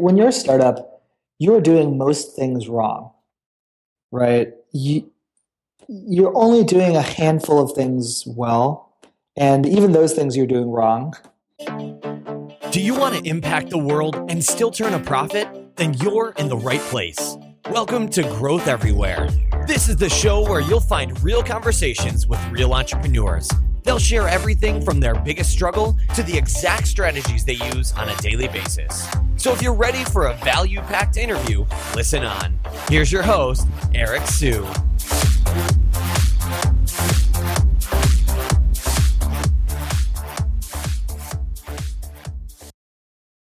when you're a startup, you are doing most things wrong, right? You, you're only doing a handful of things well, and even those things you're doing wrong. Do you want to impact the world and still turn a profit? Then you're in the right place. Welcome to Growth Everywhere. This is the show where you'll find real conversations with real entrepreneurs. They'll share everything from their biggest struggle to the exact strategies they use on a daily basis. So if you're ready for a value packed interview, listen on. Here's your host, Eric Siu.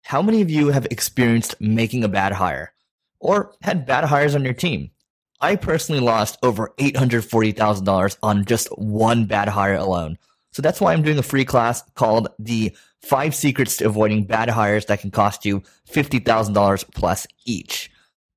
How many of you have experienced making a bad hire or had bad hires on your team? I personally lost over $840,000 on just one bad hire alone. So that's why I'm doing a free class called the five secrets to avoiding bad hires that can cost you $50,000 plus each.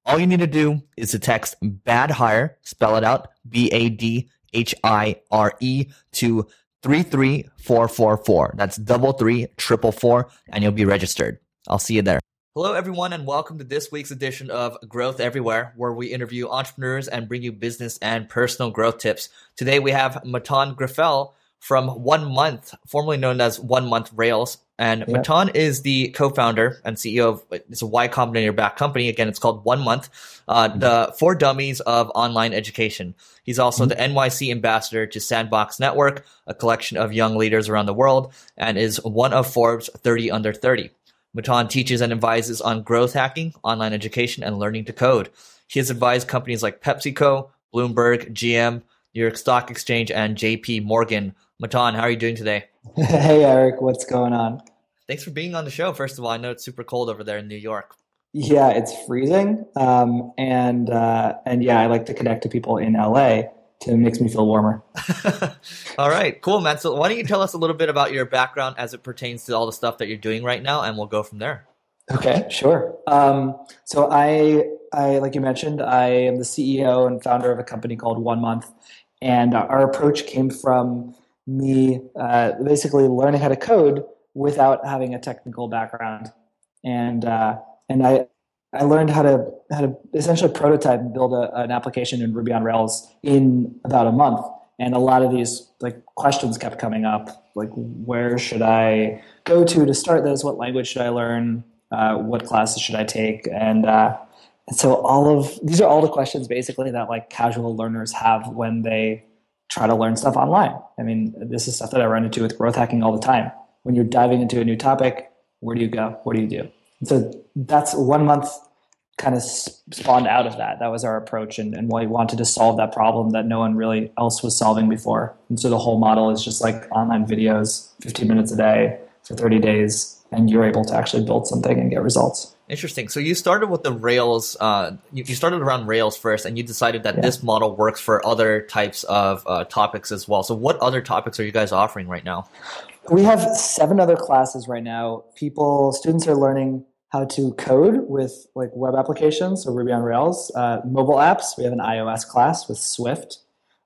All you need to do is to text bad hire, spell it out, B A D H I R E to 33444. That's double three triple four, and you'll be registered. I'll see you there. Hello, everyone, and welcome to this week's edition of Growth Everywhere, where we interview entrepreneurs and bring you business and personal growth tips. Today, we have Matan Griffel from One Month, formerly known as One Month Rails. And. Matan is the co-founder and CEO of it's a Y Combinator back company. Again, it's called One Month, uh, mm-hmm. the for dummies of online education. He's also mm-hmm. the NYC ambassador to Sandbox Network, a collection of young leaders around the world, and is one of Forbes 30 under 30. Matan teaches and advises on growth hacking, online education, and learning to code. He has advised companies like PepsiCo, Bloomberg, GM, New York Stock Exchange, and JP Morgan. Matan, how are you doing today? Hey, Eric, what's going on? Thanks for being on the show. First of all, I know it's super cold over there in New York. Yeah, it's freezing, um, and uh, and yeah, I like to connect to people in LA to makes me feel warmer. all right, cool, man. So why don't you tell us a little bit about your background as it pertains to all the stuff that you're doing right now, and we'll go from there. Okay, sure. Um, so I, I, like you mentioned, I am the CEO and founder of a company called One Month, and our approach came from me uh, basically learning how to code without having a technical background, and uh, and I I learned how to how to essentially prototype and build a, an application in Ruby on Rails in about a month. And a lot of these like questions kept coming up, like where should I go to to start this? What language should I learn? Uh, what classes should I take? And uh, and so all of these are all the questions basically that like casual learners have when they try to learn stuff online. I mean, this is stuff that I run into with growth hacking all the time. When you're diving into a new topic, where do you go? What do you do? And so that's one month kind of spawned out of that. That was our approach, and, and we wanted to solve that problem that no one really else was solving before. And so the whole model is just like online videos, 15 minutes a day for 30 days, and you're able to actually build something and get results. Interesting. So you started with the Rails. Uh, you, you, started around Rails first, and you decided that yeah. this model works for other types of uh, topics as well. So what other topics are you guys offering right now? We have seven other classes right now. People, students are learning how to code with like web applications, so Ruby on Rails. Uh, mobile apps. We have an iOS class with Swift.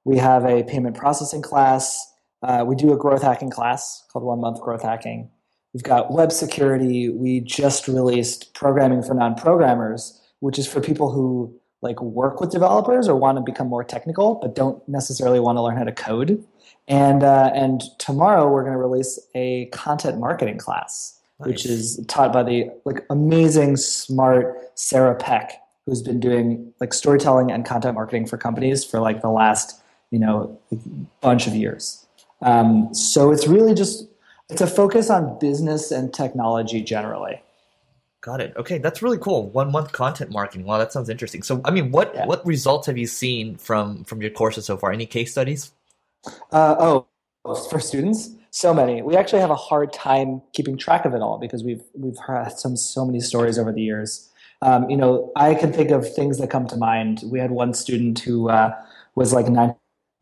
We have a payment processing class. Uh, we do a growth hacking class called One Month Growth Hacking. We've got web security. We just released programming for non-programmers, which is for people who like work with developers or want to become more technical, but don't necessarily want to learn how to code. And uh, and tomorrow we're going to release a content marketing class, nice. which is taught by the like amazing, smart Sarah Peck, who's been doing like storytelling and content marketing for companies for like the last you know bunch of years. Um, so it's really just it's a focus on business and technology generally. Got it. Okay, that's really cool. One month content marketing. Wow, that sounds interesting. So, I mean, what yeah. what results have you seen from from your courses so far? Any case studies? Uh, oh, for students, so many. We actually have a hard time keeping track of it all because we've we've heard some so many stories over the years. Um, you know, I can think of things that come to mind. We had one student who uh, was like 19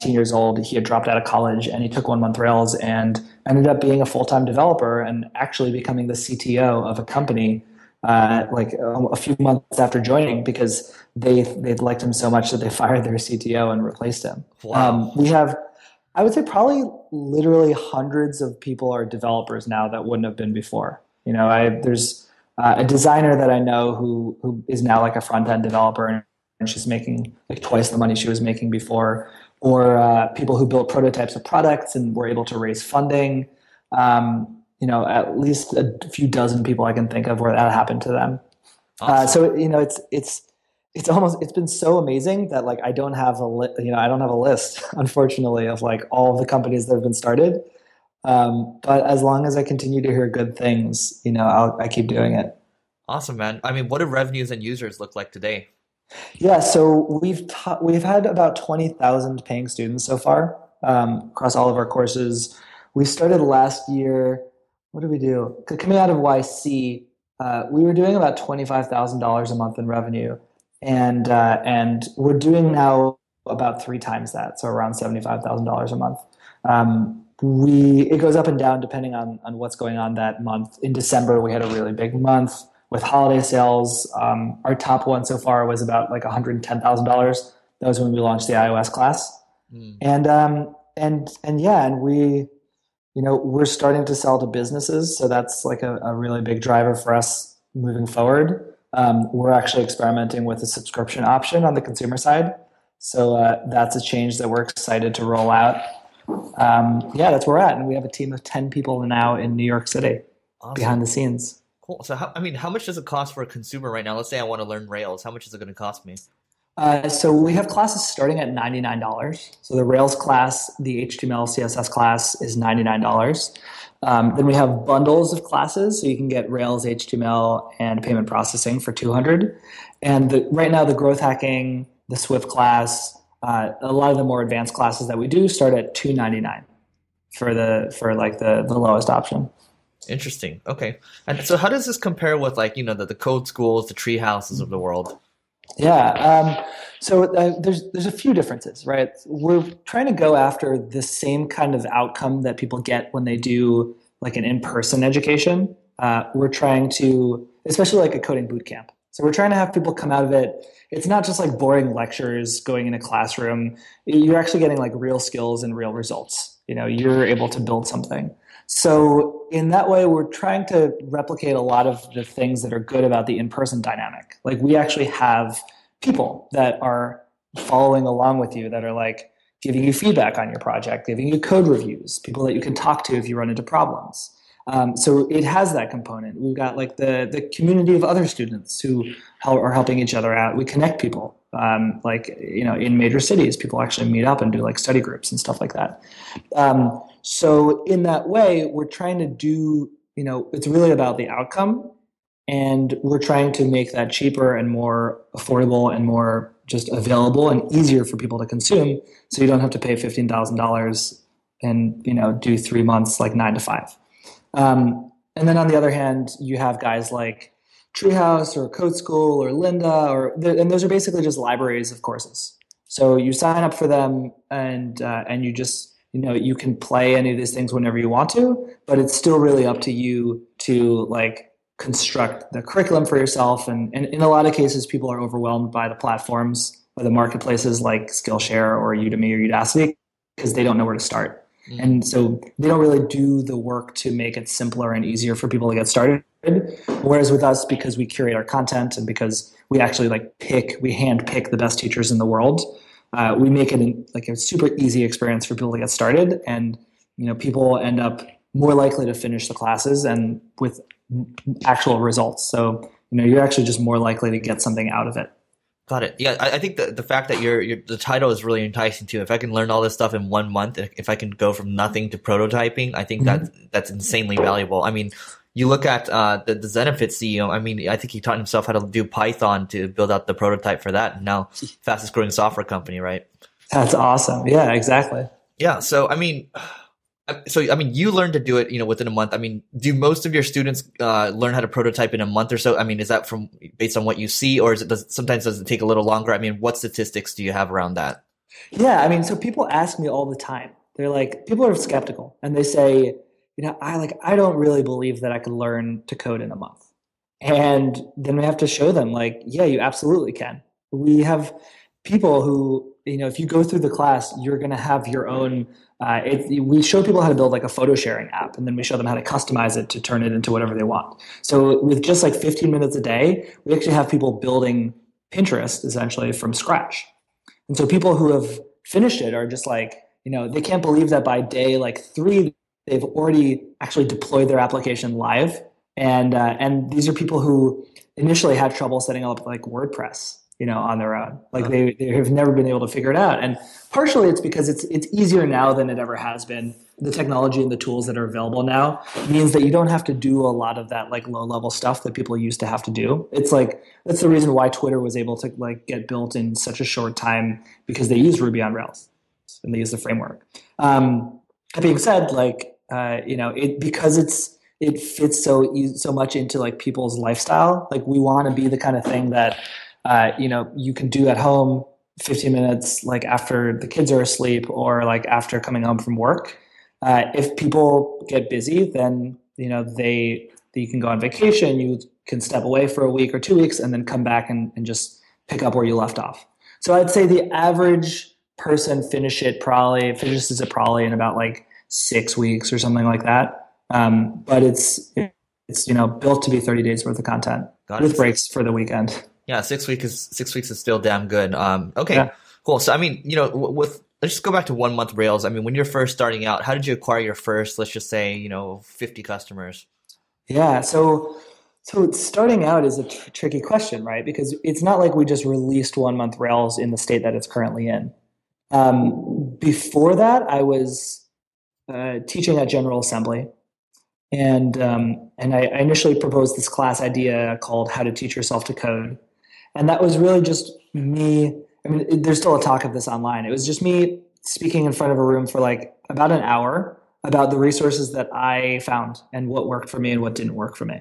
years old. He had dropped out of college and he took one month Rails and ended up being a full time developer and actually becoming the CTO of a company. Uh, like a few months after joining, because they they liked him so much that they fired their CTO and replaced him. Wow. Um, we have, I would say, probably literally hundreds of people are developers now that wouldn't have been before. You know, I there's uh, a designer that I know who who is now like a front end developer and, she's making like twice the money she was making before, or uh, people who built prototypes of products and were able to raise funding. Um, you know, at least a few dozen people I can think of where that happened to them. Uh, awesome. Uh, so you know, it's it's it's almost it's been so amazing that like I don't have a li- you know I don't have a list unfortunately of like all of the companies that have been started. Um, but as long as I continue to hear good things, you know, I'll, I keep doing it. Awesome, man. I mean, what do revenues and users look like today? Yeah, so we've ta- we've had about twenty thousand paying students so far um, across all of our courses. We started last year. What did we do? Coming out of YC, uh, we were doing about twenty five thousand dollars a month in revenue and uh, and we're doing now about three times that, so around seventy five thousand dollars a month. Um, we it goes up and down depending on on what's going on that month. In December, we had a really big month with holiday sales. Um, our top one so far was about like one hundred ten thousand dollars. That was when we launched the iOS class, mm. and um, and and yeah, and we you know we're starting to sell to businesses, so that's like a, a really big driver for us moving forward. Um, we're actually experimenting with a subscription option on the consumer side. So uh, that's a change that we're excited to roll out. Um, yeah, that's where we're at. And we have a team of 10 people now in New York City awesome. behind the scenes. Cool. So, how, I mean, how much does it cost for a consumer right now? Let's say I want to learn Rails. How much is it going to cost me? Uh, so we have classes starting at $99. So the Rails class, the HTML, CSS class is $99. Um, then we have bundles of classes, so you can get Rails, HTML, and payment processing for 200. And the, right now, the growth hacking, the Swift class, uh, a lot of the more advanced classes that we do start at 299 for the for like the the lowest option. Interesting. Okay. And so, how does this compare with like you know the, the code schools, the tree houses of the world? Yeah. Um, so uh, there's there's a few differences, right? We're trying to go after the same kind of outcome that people get when they do like an in-person education. Uh, we're trying to, especially like a coding boot camp. So we're trying to have people come out of it. It's not just like boring lectures going in a classroom. You're actually getting like real skills and real results. You know, you're able to build something. So in that way, we're trying to replicate a lot of the things that are good about the in-person dynamic. Like we actually have people that are following along with you that are like giving you feedback on your project, giving you code reviews, people that you can talk to if you run into problems. Um, so it has that component. We've got like the the community of other students who are helping each other out. We connect people. Um, like you know, in major cities, people actually meet up and do like study groups and stuff like that. Um, so in that way, we're trying to do, you know, it's really about the outcome. And we're trying to make that cheaper and more affordable and more just available and easier for people to consume. So you don't have to pay $15,000 and, you know, do three months like nine to five. Um, and then on the other hand, you have guys like Treehouse or Code School or Lynda, or and those are basically just libraries of courses. So you sign up for them, and uh, and you just you know you can play any of these things whenever you want to but it's still really up to you to like construct the curriculum for yourself and, and in a lot of cases people are overwhelmed by the platforms or the marketplaces like skillshare or udemy or udacity because they don't know where to start mm-hmm. and so they don't really do the work to make it simpler and easier for people to get started whereas with us because we curate our content and because we actually like pick we hand pick the best teachers in the world uh, we make it in, like a super easy experience for people to get started, and you know people end up more likely to finish the classes and with actual results. So you know you're actually just more likely to get something out of it. Got it. Yeah, I, I think the the fact that you're, you're, the title is really enticing too. If I can learn all this stuff in one month, if I can go from nothing to prototyping, I think mm-hmm. that that's insanely valuable. I mean, you look at uh, the, the Zenefit CEO. I mean, I think he taught himself how to do Python to build out the prototype for that. And now, fastest growing software company, right? That's awesome. Yeah, exactly. Yeah. So, I mean, so I mean, you learned to do it, you know, within a month. I mean, do most of your students uh, learn how to prototype in a month or so? I mean, is that from based on what you see, or is it does sometimes does it take a little longer? I mean, what statistics do you have around that? Yeah, I mean, so people ask me all the time. They're like, people are skeptical, and they say, you know, I like I don't really believe that I could learn to code in a month. And then we have to show them like, yeah, you absolutely can. We have people who, you know, if you go through the class, you're going to have your own uh, it, we show people how to build like a photo sharing app, and then we show them how to customize it to turn it into whatever they want. So with just like 15 minutes a day, we actually have people building Pinterest essentially from scratch. And so people who have finished it are just like, you know, they can't believe that by day like three, they've already actually deployed their application live. And uh, and these are people who initially had trouble setting up like WordPress you know, on their own. Like they, they have never been able to figure it out. And partially it's because it's it's easier now than it ever has been. The technology and the tools that are available now means that you don't have to do a lot of that like low level stuff that people used to have to do. It's like that's the reason why Twitter was able to like get built in such a short time because they use Ruby on Rails and they use the framework. Um, that being said, like uh, you know, it because it's it fits so so much into like people's lifestyle. Like we want to be the kind of thing that uh, you know you can do at home 15 minutes like after the kids are asleep or like after coming home from work uh, if people get busy then you know they you can go on vacation you can step away for a week or two weeks and then come back and, and just pick up where you left off so i'd say the average person finish it probably finishes it probably in about like six weeks or something like that um, but it's it's you know built to be 30 days worth of content Got with it. breaks for the weekend yeah, six weeks is six weeks is still damn good. Um, okay, yeah. cool. So I mean, you know, with let's just go back to one month Rails. I mean, when you're first starting out, how did you acquire your first, let's just say, you know, 50 customers? Yeah, so so starting out is a tr- tricky question, right? Because it's not like we just released one month Rails in the state that it's currently in. Um, before that, I was uh, teaching at General Assembly, and um, and I, I initially proposed this class idea called "How to Teach Yourself to Code." And that was really just me. I mean, there's still a talk of this online. It was just me speaking in front of a room for like about an hour about the resources that I found and what worked for me and what didn't work for me.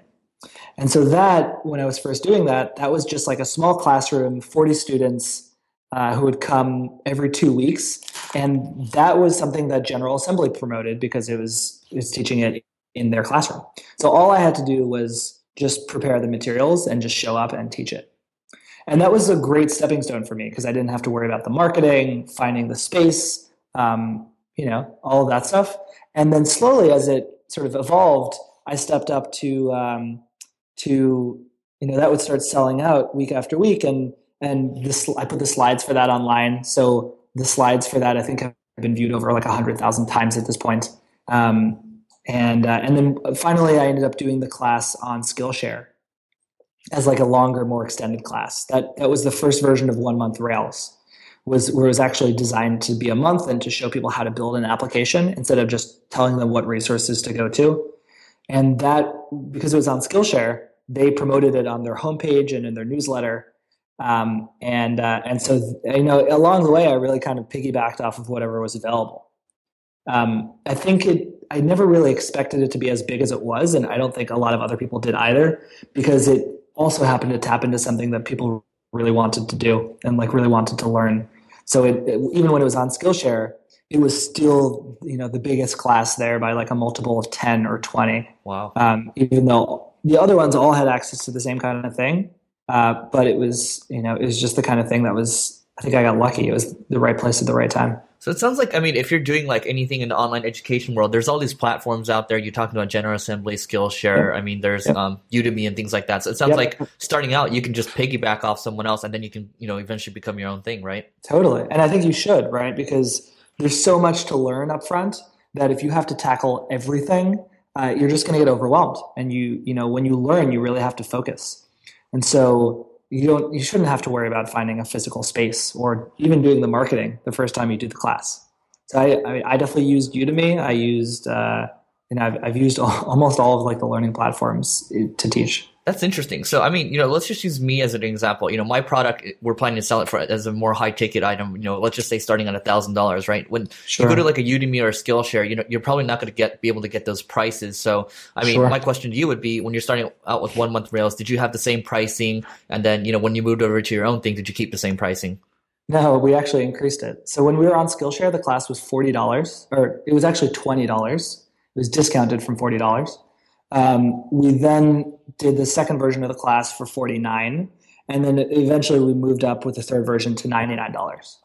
And so that, when I was first doing that, that was just like a small classroom, 40 students uh, who would come every two weeks. And that was something that General Assembly promoted because it was, it was teaching it in their classroom. So all I had to do was just prepare the materials and just show up and teach it. And that was a great stepping stone for me because I didn't have to worry about the marketing, finding the space, um, you know, all of that stuff. And then slowly, as it sort of evolved, I stepped up to um, to you know that would start selling out week after week, and and this I put the slides for that online. So the slides for that I think have been viewed over like hundred thousand times at this point. Um, and uh, and then finally, I ended up doing the class on Skillshare, as like a longer, more extended class. That that was the first version of one month Rails. Was where it was actually designed to be a month and to show people how to build an application instead of just telling them what resources to go to. And that because it was on Skillshare, they promoted it on their homepage and in their newsletter. Um, and uh, and so you know along the way, I really kind of piggybacked off of whatever was available. Um, I think it. I never really expected it to be as big as it was, and I don't think a lot of other people did either, because it also happened to tap into something that people really wanted to do and like really wanted to learn. So it, it, even when it was on Skillshare, it was still you know the biggest class there by like a multiple of ten or twenty. Wow! Um, even though the other ones all had access to the same kind of thing, uh, but it was you know it was just the kind of thing that was I think I got lucky. It was the right place at the right time. So it sounds like, I mean, if you're doing like anything in the online education world, there's all these platforms out there. You're talking about General Assembly, Skillshare. Yep. I mean, there's yep. um, Udemy and things like that. So it sounds yep. like starting out, you can just piggyback off someone else, and then you can, you know, eventually become your own thing, right? Totally, and I think you should, right? Because there's so much to learn up front that if you have to tackle everything, uh, you're just going to get overwhelmed. And you, you know, when you learn, you really have to focus. And so you don't, you shouldn't have to worry about finding a physical space or even doing the marketing the first time you do the class so I, I, I definitely used Udemy. I used, uh, know, I've, I've used almost all of like the learning platforms eh, to teach. That's interesting. So, I mean, you know, let's just use me as an example. You know, my product, we're planning to sell it for as a more high ticket item. You know, let's just say starting at a thousand dollars, right? When sure. you go to like a Udemy or a Skillshare, you know, you're probably not going to get be able to get those prices. So, I mean, sure. my question to you would be: when you're starting out with one month Rails, did you have the same pricing? And then, you know, when you moved over to your own thing, did you keep the same pricing? No, we actually increased it. So when we were on Skillshare, the class was forty dollars, or it was actually twenty dollars. It was discounted from forty dollars. Um, we then did the second version of the class for forty nine, and then eventually we moved up with the third version to ninety nine dollars.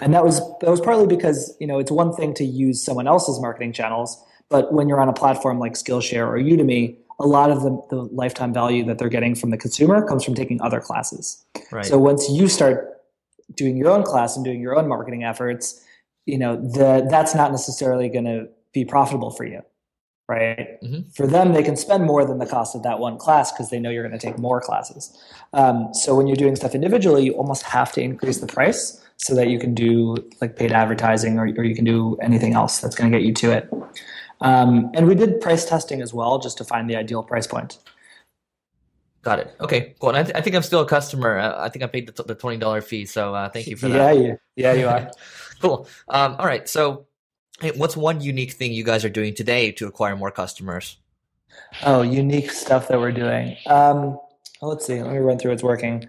And that was that was partly because you know it's one thing to use someone else's marketing channels, but when you're on a platform like Skillshare or Udemy, a lot of the, the lifetime value that they're getting from the consumer comes from taking other classes. Right. So once you start doing your own class and doing your own marketing efforts, you know the that's not necessarily going to be profitable for you right? Mm-hmm. For them, they can spend more than the cost of that one class because they know you're going to take more classes. Um, so when you're doing stuff individually, you almost have to increase the price so that you can do like paid advertising or, or you can do anything else that's going to get you to it. Um, and we did price testing as well just to find the ideal price point. Got it. Okay, cool. And I, th- I think I'm still a customer. I, I think I paid the, t- the twenty dollar fee, so uh, thank you for yeah, that. you, yeah, you are. cool. Um, all right. So, what's one unique thing you guys are doing today to acquire more customers? Oh, unique stuff that we're doing. Um, let's see. Let me run through what's working.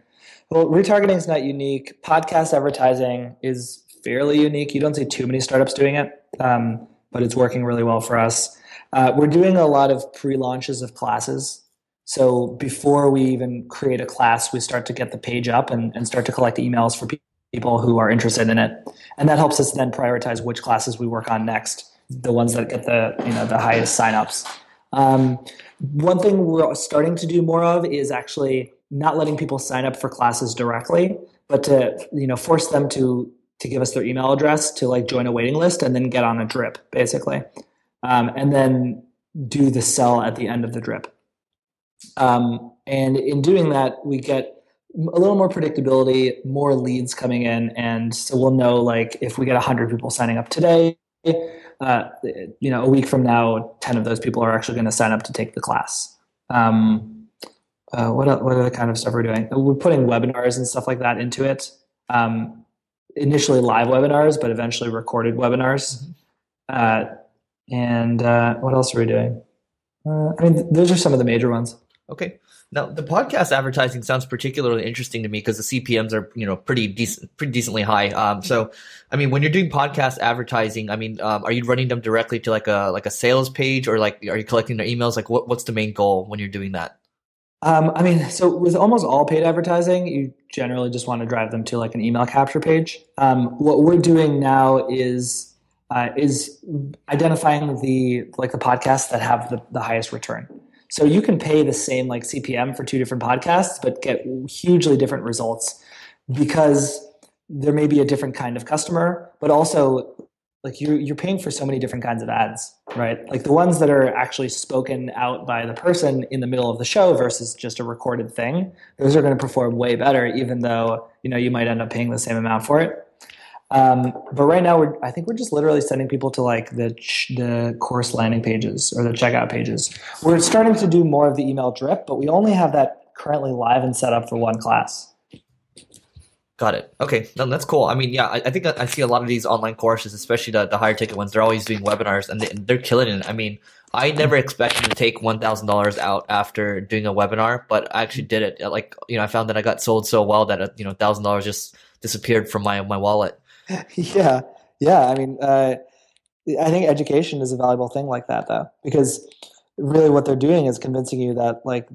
Well, retargeting is not unique. Podcast advertising is fairly unique. You don't see too many startups doing it, um, but it's working really well for us. Uh, we're doing a lot of pre-launches of classes. So before we even create a class, we start to get the page up and, and start to collect emails for people who are interested in it, and that helps us then prioritize which classes we work on next, the ones that get the you know the highest signups. Um, one thing we're starting to do more of is actually not letting people sign up for classes directly, but to you know force them to to give us their email address to like join a waiting list and then get on a drip basically, um, and then do the sell at the end of the drip. Um, and in doing that, we get a little more predictability, more leads coming in, and so we'll know like if we get hundred people signing up today, uh, you know, a week from now, ten of those people are actually going to sign up to take the class. Um, uh, what what other kind of stuff we're doing? We're putting webinars and stuff like that into it. Um, initially live webinars, but eventually recorded webinars. Uh, and uh, what else are we doing? Uh, I mean, those are some of the major ones. Okay. Now, the podcast advertising sounds particularly interesting to me because the CPMS are, you know, pretty decent, pretty decently high. Um, so, I mean, when you're doing podcast advertising, I mean, um, are you running them directly to like a like a sales page, or like are you collecting their emails? Like, what, what's the main goal when you're doing that? Um, I mean, so with almost all paid advertising, you generally just want to drive them to like an email capture page. Um, what we're doing now is uh, is identifying the like the podcasts that have the, the highest return. So you can pay the same like CPM for two different podcasts, but get hugely different results because there may be a different kind of customer, but also like you you're paying for so many different kinds of ads, right? Like the ones that are actually spoken out by the person in the middle of the show versus just a recorded thing, those are going to perform way better, even though you know you might end up paying the same amount for it. Um, but right now, we're I think we're just literally sending people to like the ch- the course landing pages or the checkout pages. We're starting to do more of the email drip, but we only have that currently live and set up for one class. Got it. Okay, no, that's cool. I mean, yeah, I, I think I, I see a lot of these online courses, especially the, the higher ticket ones. They're always doing webinars, and they, they're killing it. I mean, I never expected to take one thousand dollars out after doing a webinar, but I actually did it. Like, you know, I found that I got sold so well that uh, you know, thousand dollars just disappeared from my my wallet. yeah, yeah. I mean, uh, I think education is a valuable thing like that, though, because really what they're doing is convincing you that like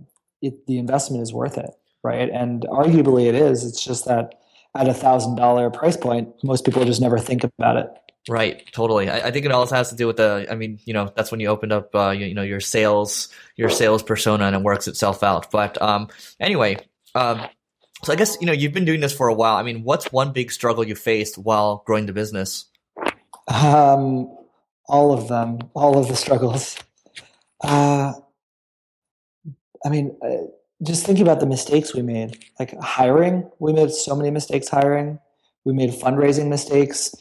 it, the investment is worth it, right? And arguably it is. It's just that at a thousand dollar price point, most people just never think about it. Right, totally. I, I, think it also has to do with the. I mean, you know, that's when you opened up, uh, you, you, know, your sales, your sales persona, and it works itself out. But um, anyway, um, so I guess you know you've been doing this for a while. I mean, what's one big struggle you faced while growing the business? Um, all of them, all of the struggles. Uh, I mean, uh, just thinking about the mistakes we made. Like hiring, we made so many mistakes hiring. We made fundraising mistakes.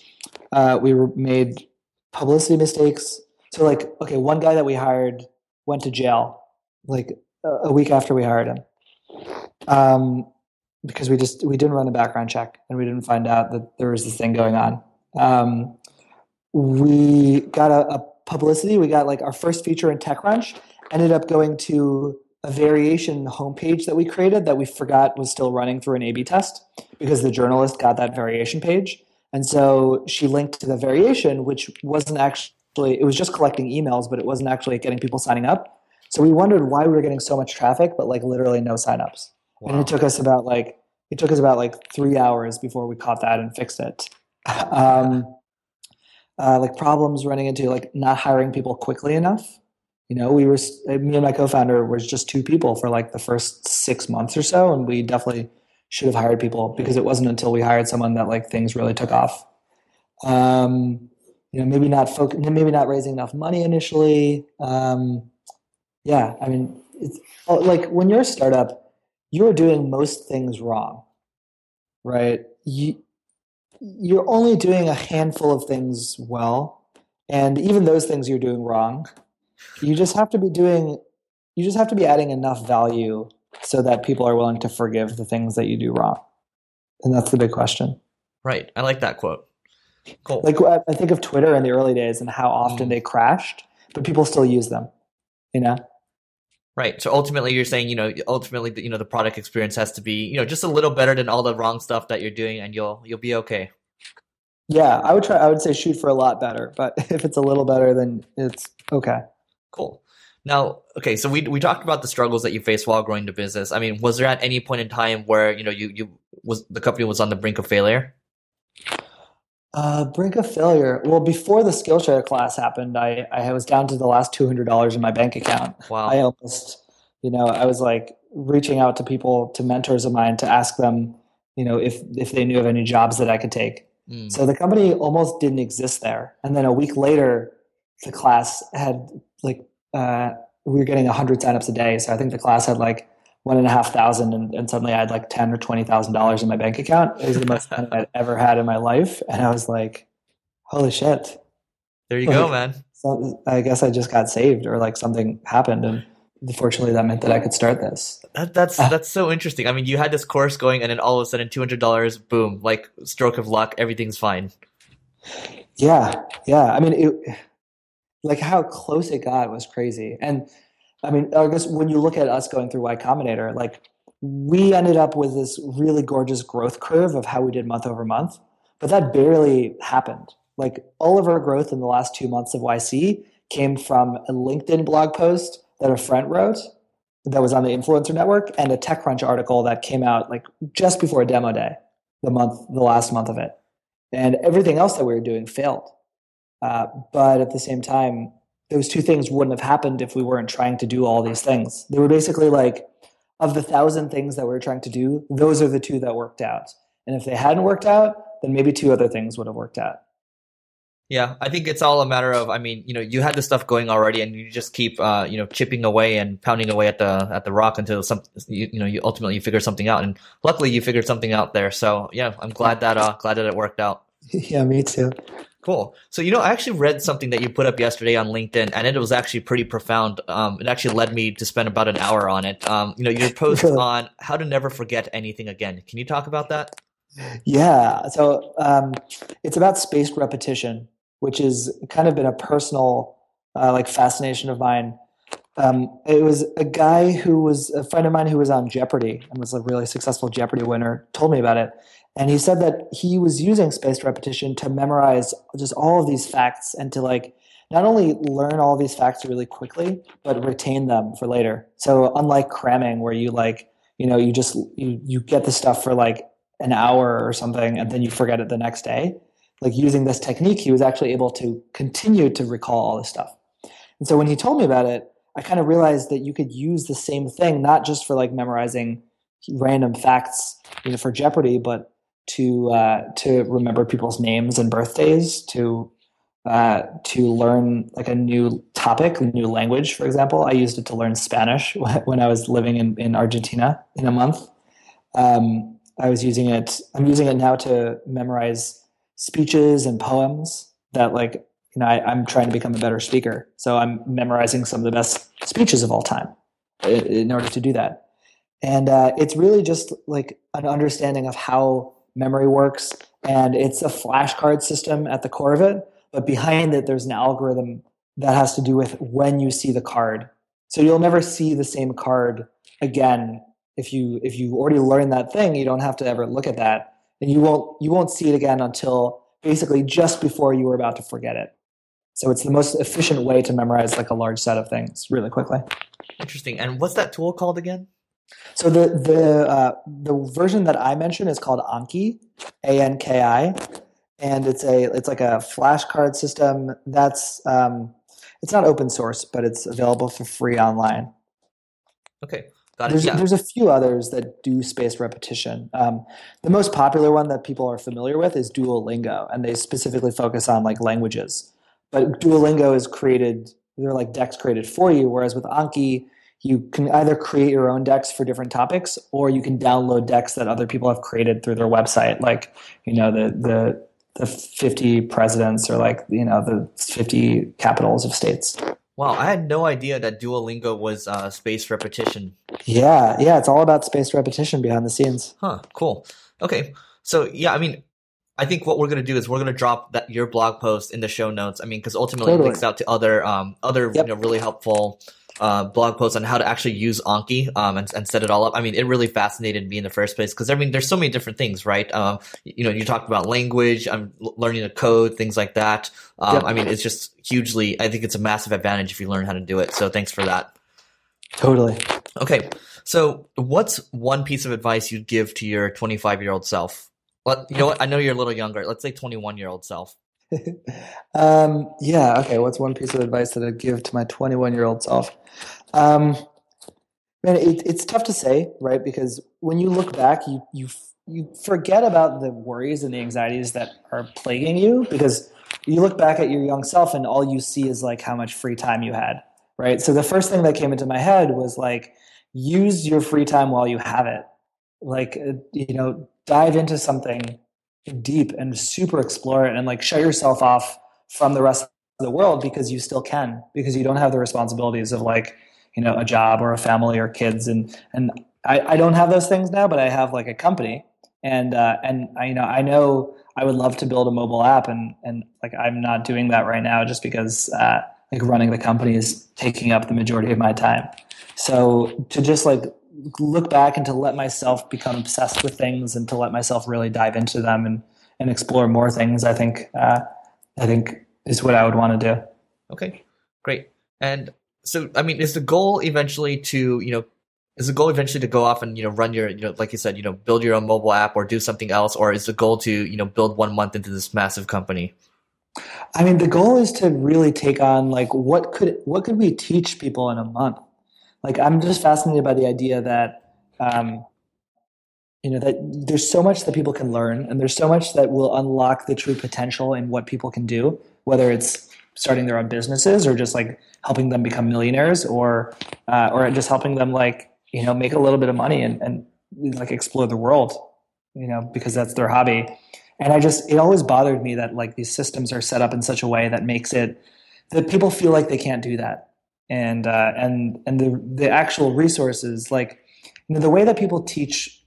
Uh, we made publicity mistakes. So, like, okay, one guy that we hired went to jail like a week after we hired him. Um, because we just we didn't run a background check and we didn't find out that there was this thing going on. Um, we got a, a, publicity. We got like our first feature in TechCrunch. Ended up going to a variation homepage that we created that we forgot was still running through an A/B test because the journalist got that variation page, and so she linked to the variation, which wasn't actually it was just collecting emails, but it wasn't actually getting people signing up. So we wondered why we were getting so much traffic, but like literally no signups. Wow. And it took us about like it took us about like three hours before we caught that and fixed it. um, uh, like problems running into like not hiring people quickly enough. You know, we were me and my co-founder was just two people for like the first six months or so, and we definitely should have hired people because it wasn't until we hired someone that like things really took off. Um, you know, maybe not foc- maybe not raising enough money initially. Um, yeah, I mean, it's like when you're a startup, you're doing most things wrong, right? You you're only doing a handful of things well, and even those things you're doing wrong. You just have to be doing. You just have to be adding enough value so that people are willing to forgive the things that you do wrong, and that's the big question. Right. I like that quote. Cool. Like I think of Twitter in the early days and how often mm. they crashed, but people still use them. You know. Right. So ultimately, you're saying, you know, ultimately, you know, the product experience has to be, you know, just a little better than all the wrong stuff that you're doing, and you'll you'll be okay. Yeah, I would try. I would say shoot for a lot better, but if it's a little better, then it's okay. Cool. Now, okay, so we we talked about the struggles that you faced while growing the business. I mean, was there at any point in time where you know you you was the company was on the brink of failure? Uh, brink of failure. Well, before the Skillshare class happened, I, I was down to the last two hundred dollars in my bank account. Wow. I almost, you know, I was like reaching out to people, to mentors of mine, to ask them, you know, if if they knew of any jobs that I could take. Mm. So the company almost didn't exist there. And then a week later, the class had like uh, we were getting hundred signups a day. So I think the class had like one and a half thousand and, and suddenly I had like ten or twenty thousand dollars in my bank account. It was the most money I'd ever had in my life. And I was like, holy shit. There you like, go, man. So I guess I just got saved or like something happened and fortunately that meant that I could start this. That, that's ah. that's so interesting. I mean, you had this course going and then all of a sudden two hundred dollars, boom, like stroke of luck, everything's fine. Yeah. Yeah. I mean it like how close it got was crazy. And I mean, I guess when you look at us going through Y Combinator, like we ended up with this really gorgeous growth curve of how we did month over month, but that barely happened. Like all of our growth in the last two months of YC came from a LinkedIn blog post that a friend wrote that was on the influencer network and a TechCrunch article that came out like just before demo day, the month, the last month of it. And everything else that we were doing failed. Uh, but at the same time, those two things wouldn't have happened if we weren't trying to do all these things. They were basically like, of the thousand things that we are trying to do, those are the two that worked out. And if they hadn't worked out, then maybe two other things would have worked out. Yeah, I think it's all a matter of. I mean, you know, you had the stuff going already, and you just keep, uh, you know, chipping away and pounding away at the at the rock until some, you, you know, you ultimately you figure something out. And luckily, you figured something out there. So yeah, I'm glad that uh, glad that it worked out. yeah, me too. Cool. So, you know, I actually read something that you put up yesterday on LinkedIn, and it was actually pretty profound. Um, it actually led me to spend about an hour on it. Um, you know, your post on how to never forget anything again. Can you talk about that? Yeah. So, um, it's about spaced repetition, which has kind of been a personal, uh, like, fascination of mine. Um, it was a guy who was a friend of mine who was on Jeopardy and was a really successful Jeopardy winner, told me about it. And he said that he was using spaced repetition to memorize just all of these facts and to like not only learn all these facts really quickly but retain them for later. So unlike cramming where you like you know you just you, you get the stuff for like an hour or something and then you forget it the next day like using this technique he was actually able to continue to recall all this stuff. And so when he told me about it i kind of realized that you could use the same thing not just for like memorizing random facts you know for jeopardy but to uh, to remember people's names and birthdays, to uh, to learn like a new topic, a new language. For example, I used it to learn Spanish when I was living in, in Argentina in a month. Um, I was using it. I'm using it now to memorize speeches and poems that like you know I, am trying to become a better speaker. So I'm memorizing some of the best speeches of all time in, order to do that. And uh, it's really just like an understanding of how memory works. And it's a flashcard system at the core of it. But behind it, there's an algorithm that has to do with when you see the card. So you'll never see the same card again if you if you already learned that thing. You don't have to ever look at that, and you won't you won't see it again until basically just before you were about to forget it. So it's the most efficient way to memorize like a large set of things really quickly. Interesting. And what's that tool called again? So the the uh, the version that I mentioned is called Anki, A N K I, and it's a it's like a flashcard system that's um, it's not open source, but it's available for free online. Okay. Got it. There's, Yeah. there's a few others that do spaced repetition. Um, the most popular one that people are familiar with is Duolingo, and they specifically focus on like languages. But Duolingo is created; they're like decks created for you. Whereas with Anki, you can either create your own decks for different topics, or you can download decks that other people have created through their website, like you know the the the 50 presidents or like you know the 50 capitals of states. Wow, I had no idea that Duolingo was uh, spaced repetition. Yeah, yeah, it's all about spaced repetition behind the scenes. Huh, cool. Okay. So, yeah, I mean, I think what we're going to do is we're going to drop that your blog post in the show notes. I mean, because ultimately Totally. it links out to other um, other Yep. you know, really helpful uh, blog posts on how to actually use Anki um, and, and set it all up. I mean, it really fascinated me in the first place because I mean, there's so many different things, right? Um, you know, you talked about language, I'm learning to code, things like that. Um, Yep. I mean, it's just hugely. I think it's a massive advantage if you learn how to do it. So, thanks for that. Totally. Okay, so what's one piece of advice you'd give to your 25 year old self? Let, you know what? I know you're a little younger. Let's say 21 year old self. um, yeah. Okay. What's one piece of advice that I'd give to my 21 year old self? Um, man, it, it's tough to say, right? Because when you look back, you you you forget about the worries and the anxieties that are plaguing you because you look back at your young self and all you see is like how much free time you had, right? So the first thing that came into my head was like use your free time while you have it. Like uh, you know, dive into something deep and super explore it and like shut yourself off from the rest of the world because you still can because you don't have the responsibilities of like you know a job or a family or kids. And and I, I don't have those things now but I have like a company. And uh, and I you know I know I would love to build a mobile app and and like I'm not doing that right now just because uh, like running the company is taking up the majority of my time. So to just like look back and to let myself become obsessed with things and to let myself really dive into them and and explore more things I think uh, I think is what I would want to do Okay, great. And so, I mean, is the goal eventually to, you know, is the goal eventually to go off and, you know, run your, you know, like you said, you know, build your own mobile app or do something else? Or is the goal to, you know, build one month into this massive company? I mean, the goal is to really take on like what could what could we teach people in a month? Like, I'm just fascinated by the idea that um, you know that there's so much that people can learn, and there's so much that will unlock the true potential in what people can do, whether it's starting their own businesses or just like helping them become millionaires, or uh, or just helping them like you know make a little bit of money and, and like explore the world, you know, because that's their hobby. And i just it always bothered me that like these systems are set up in such a way that makes it that people feel like they can't do that and uh, and and the the actual resources like you know the way that people teach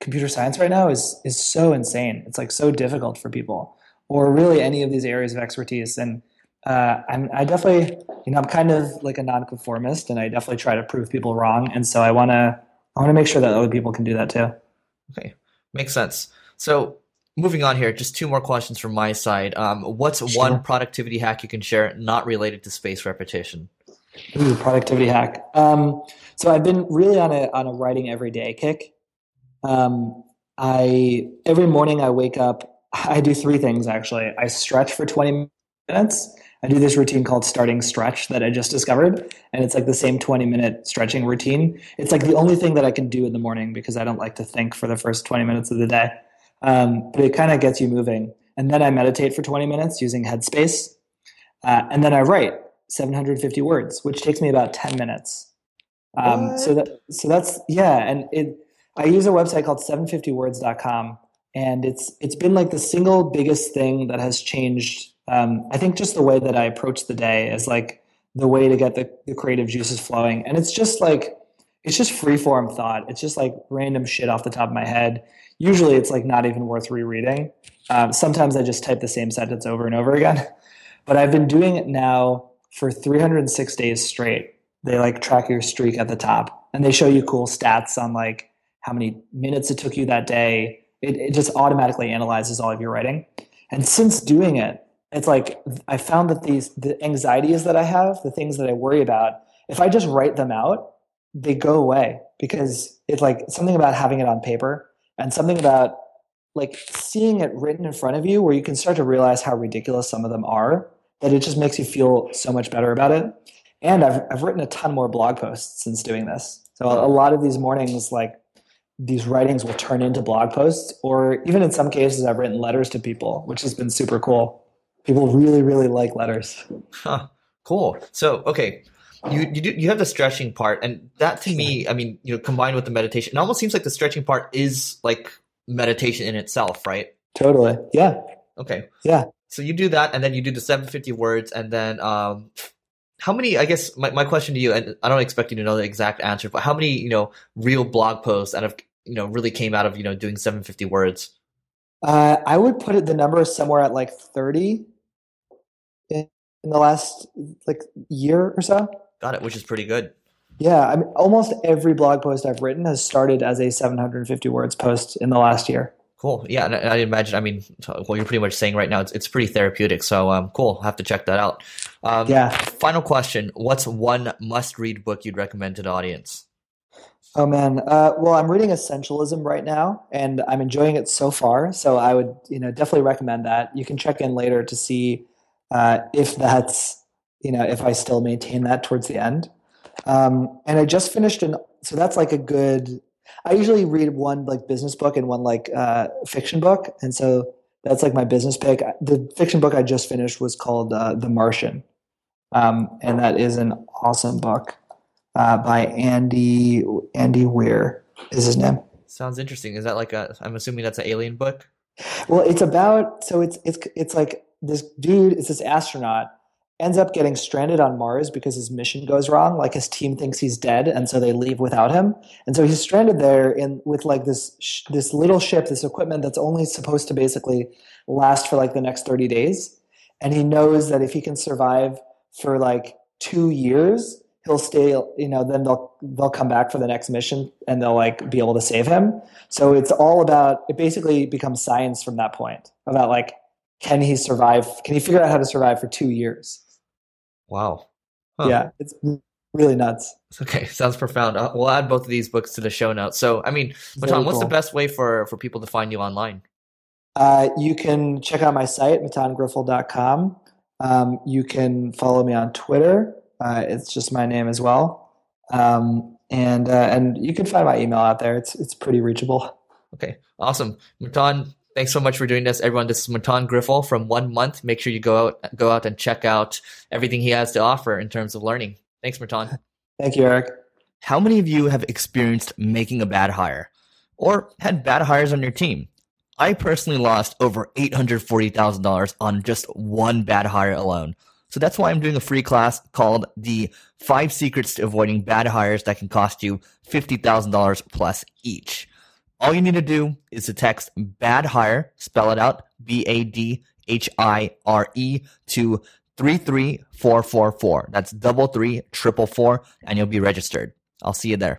computer science right now is is so insane it's like so difficult for people or really any of these areas of expertise and uh, I'm, I definitely, you know, I'm kind of like a nonconformist, and I definitely try to prove people wrong. And so I want to, I want to make sure that other people can do that too. Okay, makes sense. So, moving on here, just two more questions from my side. Um, what's Sure. one productivity hack you can share not related to space repetition? Ooh, productivity hack. Um, so I've been really on a on a writing every day kick. Um, I every morning I wake up. I do three things actually. I stretch for twenty minutes. I do this routine called starting stretch that I just discovered, and it's like the same twenty minute stretching routine. It's like the only thing that I can do in the morning because I don't like to think for the first twenty minutes of the day. Um, but it kind of gets you moving, and then I meditate for twenty minutes using Headspace, uh, and then I write. 750 words, which takes me about 10 minutes. Um, so that so that's yeah, and it I use a website called 750words.com, and it's it's been like the single biggest thing that has changed. Um, I think just the way that I approach the day is like the way to get the, the creative juices flowing, and it's just like it's just free form thought. It's just like random shit off the top of my head. Usually, it's like not even worth rereading. Um, sometimes I just type the same sentence over and over again, but I've been doing it now for 306 days straight. They like track your streak at the top and they show you cool stats on like how many minutes it took you that day. It, it just automatically analyzes all of your writing. And since doing it, it's like I found that these the anxieties that I have, the things that I worry about, if I just write them out, they go away because it's like something about having it on paper and something about like seeing it written in front of you where you can start to realize how ridiculous some of them are that it just makes you feel so much better about it. And i've, I've written a ton more blog posts since doing this. So a, a lot of these mornings like these writings will turn into blog posts or even in some cases i've written letters to people which has been super cool. People really really like letters. Huh. cool. So okay. You you do you have the stretching part and that to me i mean you know combined with the meditation it almost seems like the stretching part is like meditation in itself right? Totally. Yeah. Okay. Yeah so you do that and then you do the 750 words and then um how many i guess my, my question to you and i don't expect you to know the exact answer but how many you know real blog posts that have you know really came out of you know doing 750 words? Uh, i would put it the number somewhere at like 30 in, in the last like year or so. Got it which is pretty good. Yeah i mean almost every blog post i've written has started as a 750 words post in the last year Cool. Yeah, and I imagine. I mean, what you're pretty much saying right now, it's it's pretty therapeutic. So, um, cool. I'll have to check that out. Um, yeah. Final question: What's one must-read book you'd recommend to the audience? Oh man, uh, well, I'm reading Essentialism right now, and I'm enjoying it so far. So I would, you know, definitely recommend that. You can check in later to see uh, if that's, you know, if I still maintain that towards the end. Um, and I just finished an, so that's like a good I usually read one like business book and one like uh, fiction book, and so that's like my business pick. The fiction book I just finished was called uh, The Martian, um, and that is an awesome book uh, by Andy Andy Weir is his name. Sounds interesting. Is that like a? I'm assuming that's an alien book. Well, it's about so it's it's it's like this dude. It's this astronaut ends up getting stranded on Mars because his mission goes wrong. Like his team thinks he's dead, and so they leave without him. And so he's stranded there in with like this sh- this little ship, this equipment that's only supposed to basically last for like the next thirty days. And he knows that if he can survive for like two years, he'll stay. You know, then they'll they'll come back for the next mission, and they'll like be able to save him. So it's all about. It basically becomes science from that point about like can he survive? Can he figure out how to survive for two years? Wow. Huh. Yeah, it's really nuts. Okay, sounds profound. Uh, we'll add both of these books to the show notes. So, I mean, Matan, what's the best way for for people to find you online? Uh, you can check out my site, matangriffel.com. Um, you can follow me on Twitter. Uh, it's just my name as well. Um, and uh, and you can find my email out there. It's it's pretty reachable. Okay, awesome, Matan. Thanks so much for doing this, everyone. This is Matan Griffel from One Month. Make sure you go out, go out and check out everything he has to offer in terms of learning. Thanks, Matan. Thank you, Eric. How many of you have experienced making a bad hire or had bad hires on your team? I personally lost over $840,000 on just one bad hire alone. So that's why I'm doing a free class called the five secrets to avoiding bad hires that can cost you $50,000 plus each. All you need to do is to text bad hire, spell it out, B A D H I R E to 33444. That's double three triple four, and you'll be registered. I'll see you there.